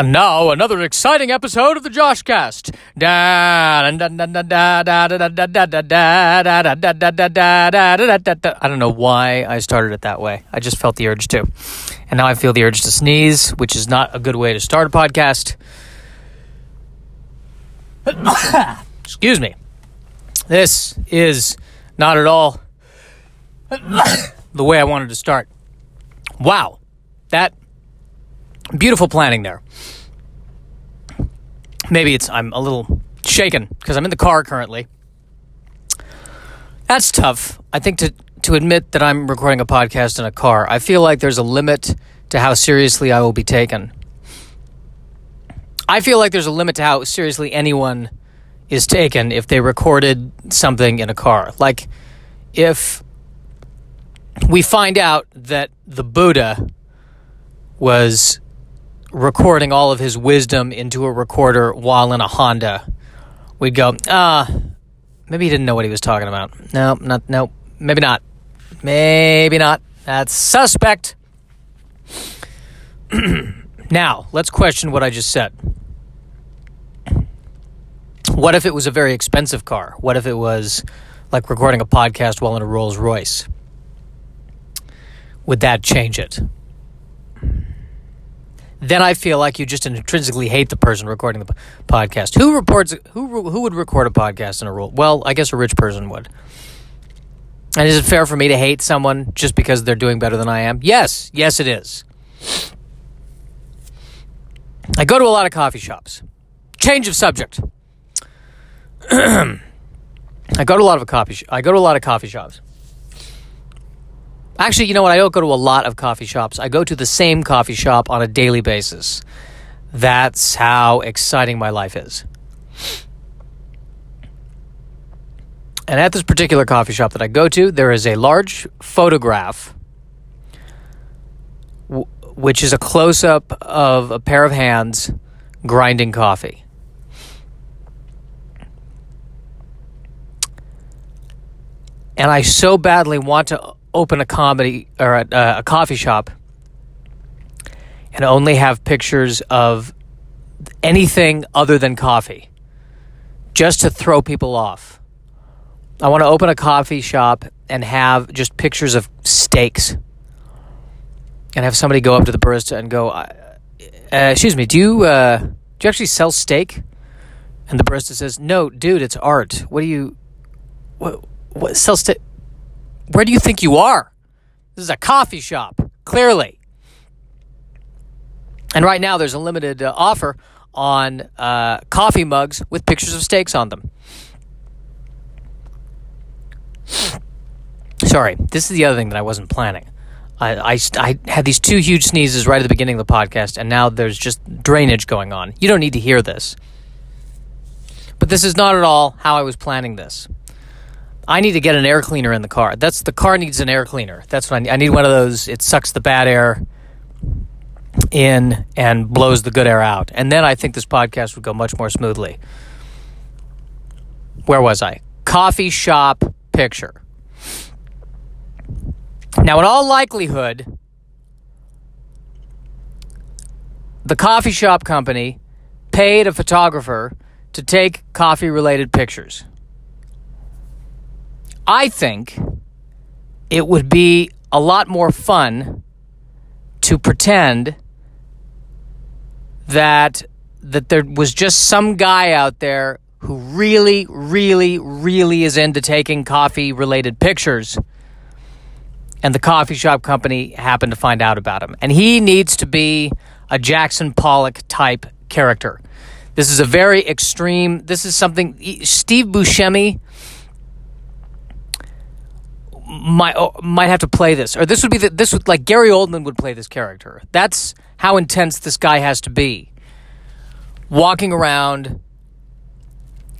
And now another exciting episode of the Josh Cast. I don't know why I started it that way. I just felt the urge to. And now I feel the urge to sneeze, which is not a good way to start a podcast. Excuse me. This is not at all the way I wanted to start. Wow. That beautiful planning there. Maybe it's I'm a little shaken because I'm in the car currently. That's tough. I think to to admit that I'm recording a podcast in a car. I feel like there's a limit to how seriously I will be taken. I feel like there's a limit to how seriously anyone is taken if they recorded something in a car. Like if we find out that the Buddha was recording all of his wisdom into a recorder while in a Honda, we'd go, ah, maybe he didn't know what he was talking about. No, not no, maybe not. Maybe not. That's suspect. now, let's question what I just said. What if it was a very expensive car? What if it was like recording a podcast while in a Rolls Royce? Would that change it? Then I feel like you just intrinsically hate the person recording the podcast. Who reports? Who who would record a podcast in a Rolls? Well, I guess a rich person would. And is it fair for me to hate someone just because they're doing better than I am? Yes, yes, it is. I go to a lot of coffee shops. Change of subject. I go to a lot of coffee. Sh- I go to a lot of coffee shops. Actually, you know what? I don't go to a lot of coffee shops. I go to the same coffee shop on a daily basis. That's how exciting my life is. And at this particular coffee shop that I go to, there is a large photograph, w- which is a close up of a pair of hands grinding coffee. And I so badly want to open a comedy or a, uh, a coffee shop and only have pictures of anything other than coffee just to throw people off. I want to open a coffee shop and have just pictures of steaks and have somebody go up to the barista and go, uh, "Excuse me, do you uh, do you actually sell steak?" And the barista says, "No, dude, it's art. What do you what what sell steak? Where do you think you are? This is a coffee shop, clearly." And right now, there's a limited uh, offer on uh, coffee mugs with pictures of steaks on them. Sorry, this is the other thing that I wasn't planning. I, I, I, had these two huge sneezes right at the beginning of the podcast, and now there's just drainage going on. You don't need to hear this. But this is not at all how I was planning this. I need to get an air cleaner in the car. That's the car needs an air cleaner. That's what I need. I need one of those. It sucks the bad air in and blows the good air out. And then I think this podcast would go much more smoothly. Where was I? Coffee shop picture. Now, in all likelihood, the coffee shop company paid a photographer to take coffee related pictures. I think it would be a lot more fun to pretend that that there was just some guy out there who really really really is into taking coffee related pictures. And the coffee shop company happened to find out about him. And he needs to be a Jackson Pollock type character. This is a very extreme this is something Steve Buscemi might oh, might have to play this, or this would be the, this would like Gary Oldman would play this character. That's how intense this guy has to be. Walking around,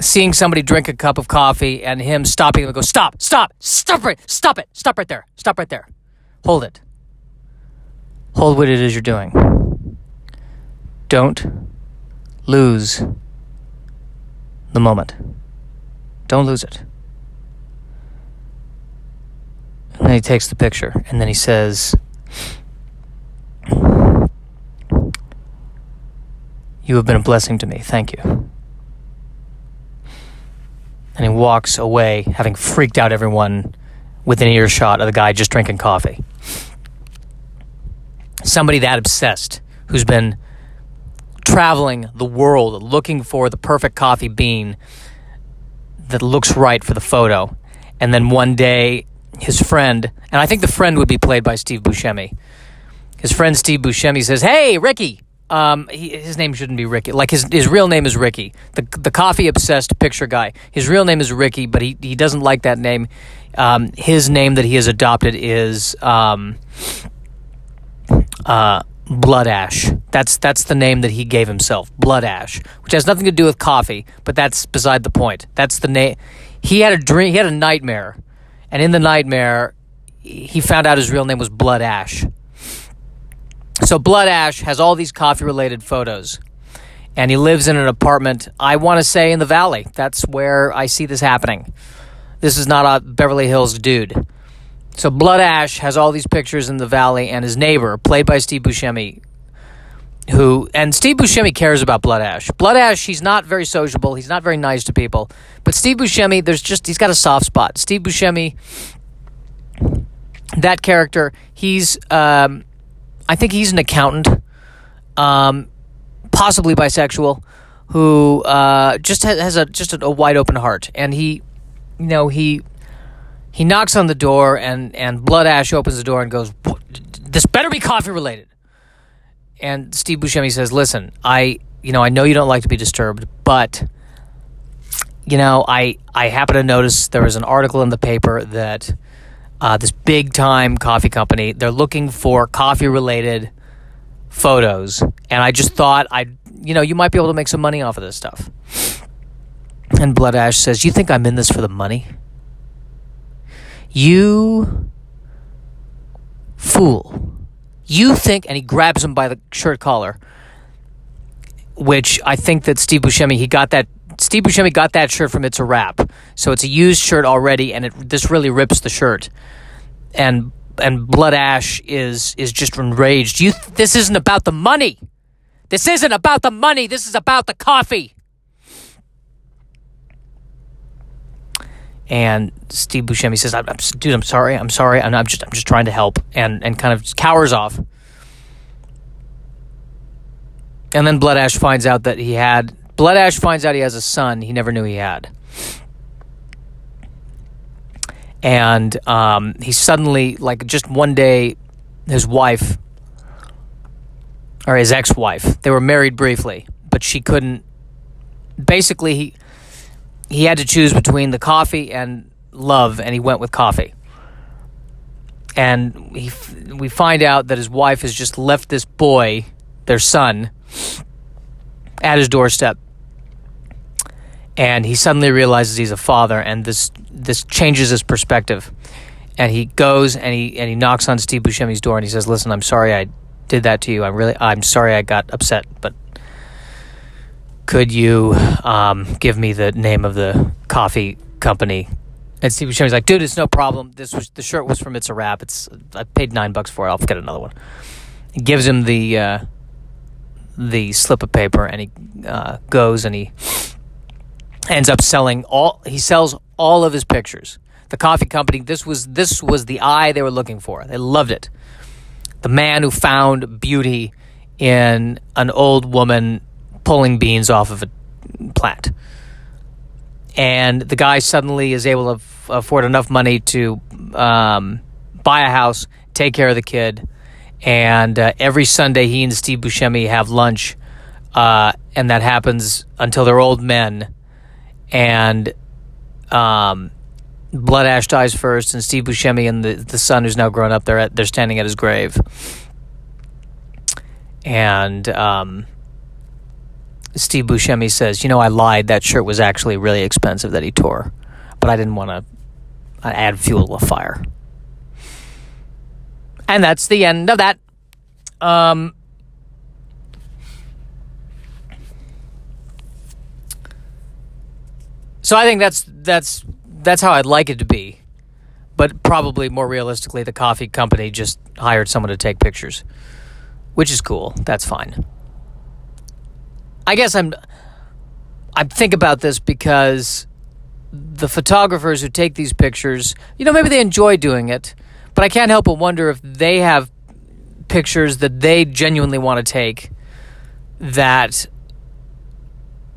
seeing somebody drink a cup of coffee, and him stopping and go, "Stop! Stop! Stop right! Stop it! Stop right there! Stop right there! Hold it! Hold what it is you're doing. Don't lose the moment. Don't lose it." And then he takes the picture and then he says, You have been a blessing to me. Thank you. And he walks away, having freaked out everyone within earshot of the guy just drinking coffee. Somebody that obsessed who's been traveling the world looking for the perfect coffee bean that looks right for the photo. And then one day, his friend, and I think the friend would be played by Steve Buscemi. His friend Steve Buscemi says, "Hey, Ricky." Um, he, his name shouldn't be Ricky. Like his his real name is Ricky, the the coffee obsessed picture guy. His real name is Ricky, but he he doesn't like that name. Um, his name that he has adopted is um, uh, Blood Ash. That's that's the name that he gave himself, Blood Ash, which has nothing to do with coffee, but that's beside the point. That's the name. He had a dream. He had a nightmare, and in the nightmare, he found out his real name was Blood Ash. So Blood Ash has all these coffee related photos, and he lives in an apartment. I want to say in the Valley. That's where I see this happening. This is not a Beverly Hills dude. So Blood Ash has all these pictures in the valley, and his neighbor, played by Steve Buscemi, who and Steve Buscemi cares about Blood Ash. Blood Ash, he's not very sociable. He's not very nice to people. But Steve Buscemi, there's just he's got a soft spot. Steve Buscemi, that character, he's um, I think he's an accountant, um, possibly bisexual, who uh, just has, a just a, a wide open heart, and he, you know, he he knocks on the door, and, and Blood Ash opens the door and goes, This better be coffee related. And Steve Buscemi says, Listen, I, you know, I know you don't like to be disturbed, but, you know, I, I happen to notice there was an article in the paper that uh, this big time coffee company, they're looking for coffee related photos. And I just thought I'd, you know, you might be able to make some money off of this stuff. And Blood Ash says, You think I'm in this for the money? You fool. You think, and he grabs him by the shirt collar, which I think that Steve Buscemi, he got that. Steve Buscemi got that shirt from It's a Wrap, so it's a used shirt already, and it this really rips the shirt. And and Blood Ash is is just enraged. You, this isn't about the money. This isn't about the money. This is about the coffee. And Steve Buscemi says, I'm, I'm, "Dude, I'm sorry. I'm sorry. I'm, I'm just I'm just trying to help," and and kind of cowers off. And then Blood Ash finds out that he had Blood Ash finds out he has a son he never knew he had. And um, he suddenly, like just one day, his wife or his ex-wife, they were married briefly, but she couldn't. Basically, he he had to choose between the coffee and love, and he went with coffee. And he, we find out that his wife has just left this boy, their son, at his doorstep. And he suddenly realizes he's a father, and this this changes his perspective. And he goes and he and he knocks on Steve Buscemi's door, and he says, "Listen, I'm sorry I did that to you. I'm really I'm sorry I got upset, but could you um, give me the name of the coffee company? And Steve Buscemi's like, dude, it's no problem. This was the shirt was from It's a Wrap. It's I paid nine bucks for it. I'll get another one. He gives him the uh, the slip of paper, and he uh, goes and he ends up selling all. He sells all of his pictures. The coffee company. This was this was the eye they were looking for. They loved it. The man who found beauty in an old woman pulling beans off of a plant. And the guy suddenly is able to f- afford enough money to um, buy a house, take care of the kid, and uh, every Sunday he and Steve Buscemi have lunch, uh, and that happens until they're old men, and um, Blood Ash dies first, and Steve Buscemi and the the son who's now grown up they're at, they're standing at his grave, and um, Steve Buscemi says, "You know, I lied. That shirt was actually really expensive that he tore, but I didn't want to add fuel to the fire." And that's the end of that. Um, so I think that's that's that's how I'd like it to be, but probably more realistically, the coffee company just hired someone to take pictures, which is cool. That's fine. I guess I'm I think about this because the photographers who take these pictures, you know, maybe they enjoy doing it, but I can't help but wonder if they have pictures that they genuinely want to take that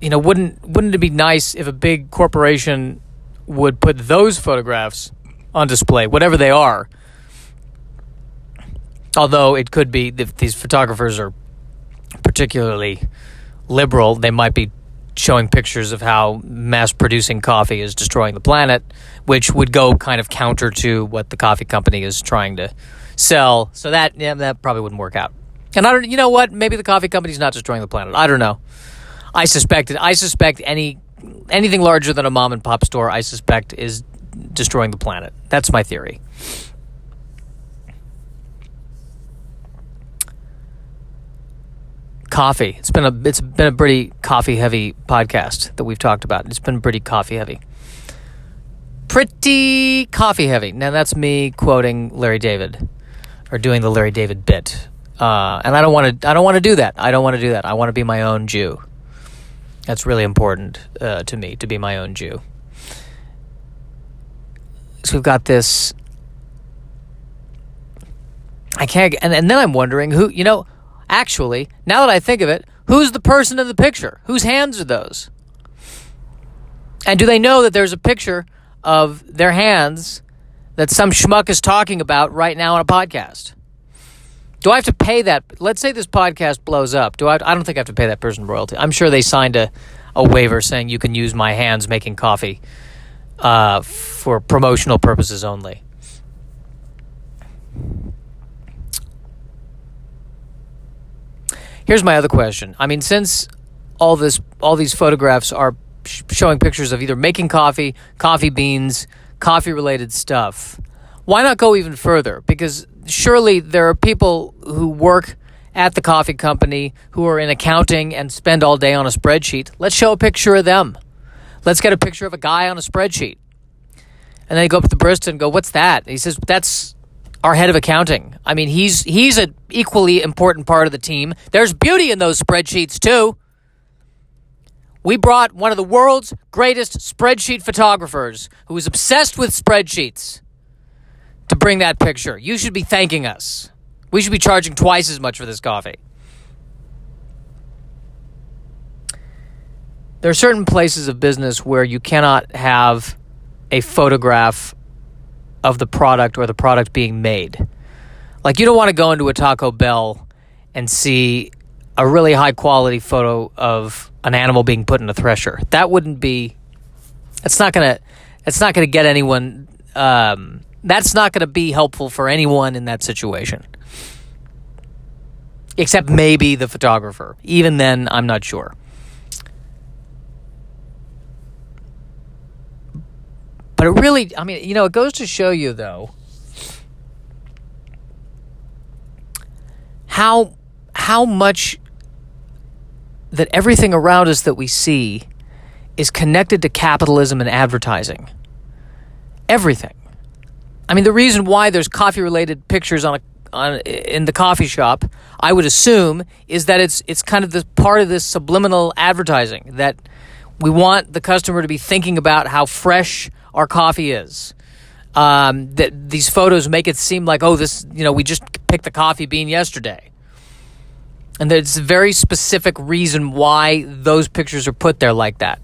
you know, wouldn't wouldn't it be nice if a big corporation would put those photographs on display, whatever they are? Although it could be if these photographers are particularly liberal, they might be showing pictures of how mass producing coffee is destroying the planet, which would go kind of counter to what the coffee company is trying to sell. So that yeah, that probably wouldn't work out. And I don't, you know what? Maybe the coffee company's not destroying the planet. I don't know. I suspect it. I suspect any anything larger than a mom and pop store, I suspect, is destroying the planet. That's my theory. Coffee. It's been a it's been a pretty coffee heavy podcast that we've talked about. It's been pretty coffee heavy. Pretty coffee heavy. Now that's me quoting Larry David or doing the Larry David bit. Uh, and I don't want to. I don't want to do that. I don't want to do that. I want to be my own Jew. That's really important uh, to me to be my own Jew. So we've got this. I can't, and, and then I'm wondering who, you know, actually, now that I think of it, who's the person in the picture? Whose hands are those? And do they know that there's a picture of their hands that some schmuck is talking about right now on a podcast? Do I have to pay that? Let's say this podcast blows up. Do I? I don't think I have to pay that person royalty. I'm sure they signed a, a waiver saying you can use my hands making coffee uh, for promotional purposes only. Here's my other question. I mean, since all this, all these photographs are sh- showing pictures of either making coffee, coffee beans, coffee related stuff why not go even further? Because surely there are people who work at the coffee company who are in accounting and spend all day on a spreadsheet. Let's show a picture of them. Let's get a picture of a guy on a spreadsheet. And then you go up to the barista and go, "What's that?" he says, "That's our head of accounting." I mean, he's he's an equally important part of the team. There's beauty in those spreadsheets too. We brought one of the world's greatest spreadsheet photographers who is obsessed with spreadsheets to bring that picture. You should be thanking us. We should be charging twice as much for this coffee. There are certain places of business where you cannot have a photograph of the product or the product being made. Like, you don't want to go into a Taco Bell and see a really high quality photo of an animal being put in a thresher. That wouldn't be. It's not gonna. It's not gonna get anyone um, that's not to be helpful for anyone in that situation. Except maybe the photographer. Even then, I'm not sure. But it really, I mean, you know, it goes to show you, though, how how much that everything around us that we see is connected to capitalism and advertising. Everything. I mean, the reason why there's coffee related pictures on a on, in the coffee shop, I would assume, is that it's it's kind of the part of this subliminal advertising that we want the customer to be thinking about how fresh our coffee is. Um, that these photos make it seem like, oh, this you know, we just picked the coffee bean yesterday, and there's a very specific reason why those pictures are put there like that.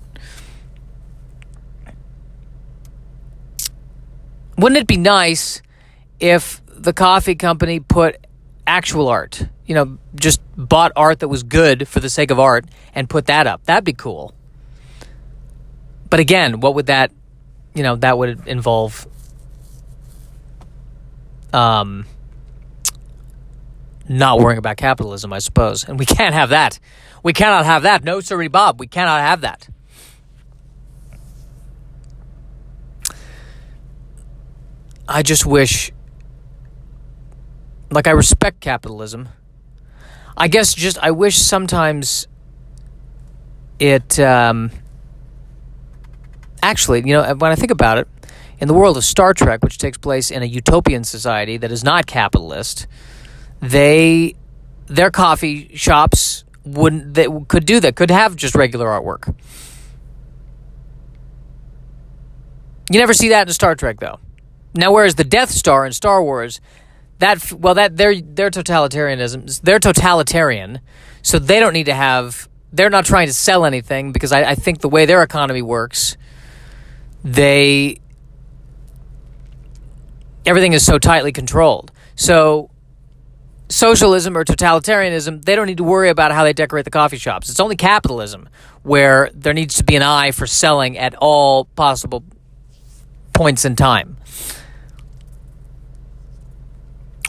wouldn't it be nice if the coffee company put actual art? You know, just bought art that was good for the sake of art and put that up. That'd be cool. But again, what would that, you know, that would involve um not worrying about capitalism, I suppose. And we can't have that. We cannot have that. No, sorry, Bob. We cannot have that. I just wish, like, I respect capitalism. I guess just, I wish sometimes it, um, actually, you know, when I think about it, in the world of Star Trek, which takes place in a utopian society that is not capitalist, they, their coffee shops wouldn't that could do that, could have just regular artwork. You never see that in Star Trek though. Now whereas the Death Star in Star Wars, that well that they're they're totalitarianism they're totalitarian, so they don't need to have they're not trying to sell anything because I, I think the way their economy works, they everything is so tightly controlled. So socialism or totalitarianism, they don't need to worry about how they decorate the coffee shops. It's only capitalism where there needs to be an eye for selling at all possible points in time.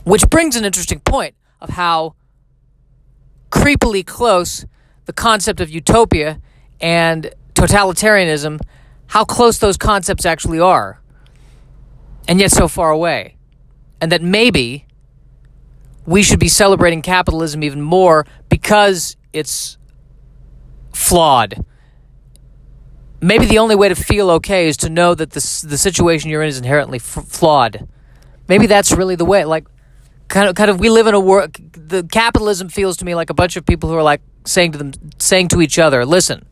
Which brings an interesting point of how creepily close the concept of utopia and totalitarianism, how close those concepts actually are, and yet so far away. And that maybe we should be celebrating capitalism even more because it's flawed. Maybe the only way to feel okay is to know that the the situation you're in is inherently f- flawed. Maybe that's really the way. Like, kind of, kind of, we live in a world. The capitalism feels to me like a bunch of people who are like saying to them, saying to each other, "Listen,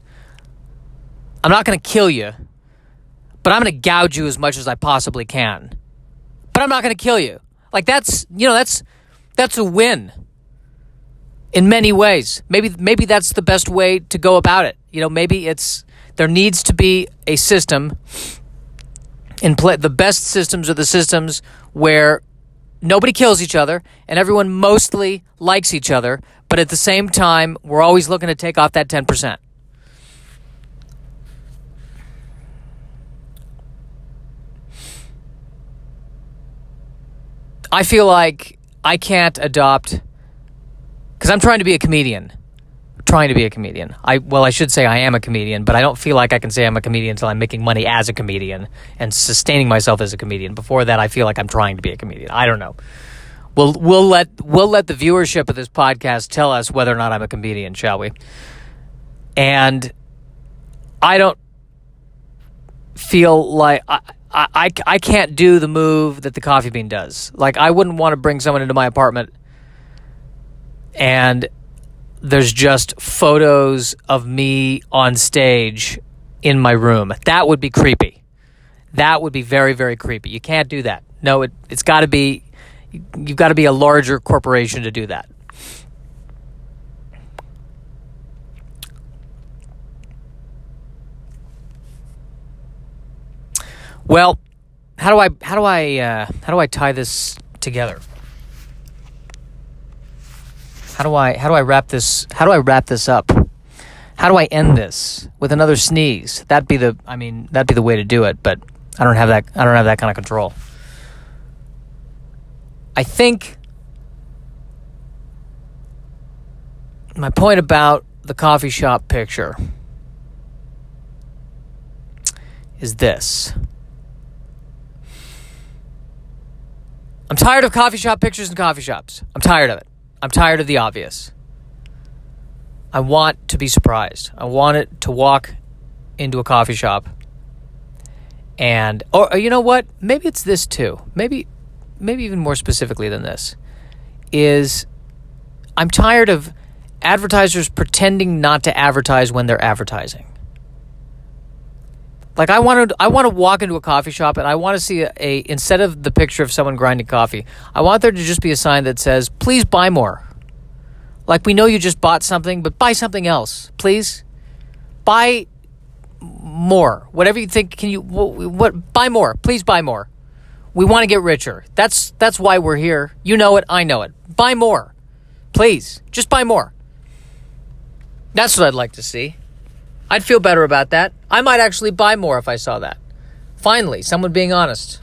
I'm not going to kill you, but I'm going to gouge you as much as I possibly can. But I'm not going to kill you." Like that's you know that's that's a win in many ways. Maybe maybe that's the best way to go about it. You know, maybe it's there needs to be a system in play. The best systems are the systems where nobody kills each other and everyone mostly likes each other, but at the same time, we're always looking to take off that 10%. I feel like I can't adopt because I'm trying to be a comedian. trying to be a comedian. I well, I should say I am a comedian, but I don't feel like I can say I'm a comedian until I'm making money as a comedian and sustaining myself as a comedian. Before that, I feel like I'm trying to be a comedian. I don't know. We'll we'll let we'll let the viewership of this podcast tell us whether or not I'm a comedian, shall we? And I don't feel like I, I, I can't do the move that the coffee bean does. Like, I wouldn't want to bring someone into my apartment and there's just photos of me on stage in my room. That would be creepy. That would be very, very creepy. You can't do that. No, it, it's got to be, you've got to be a larger corporation to do that. Well, how do I how do I uh, how do I tie this together? How do I how do I wrap this how do I wrap this up? How do I end this with another sneeze? That'd be the I mean that'd be the way to do it, but I don't have that I don't have that kind of control. I think my point about the coffee shop picture is this. I'm tired of coffee shop pictures and coffee shops. I'm tired of it. I'm tired of the obvious. I want to be surprised. I want it to walk into a coffee shop and or you know what? Maybe it's this too. Maybe maybe even more specifically than this is I'm tired of advertisers pretending not to advertise when they're advertising. Like I want to, I want to walk into a coffee shop and I want to see a, a, instead of the picture of someone grinding coffee, I want there to just be a sign that says, "Please buy more." Like we know you just bought something, but buy something else, please. Buy more. Whatever you think, can you what, what buy more? Please buy more. We want to get richer. That's that's why we're here. You know it, I know it. Buy more. Please, just buy more. That's what I'd like to see. I'd feel better about that. I might actually buy more if I saw that. Finally, someone being honest.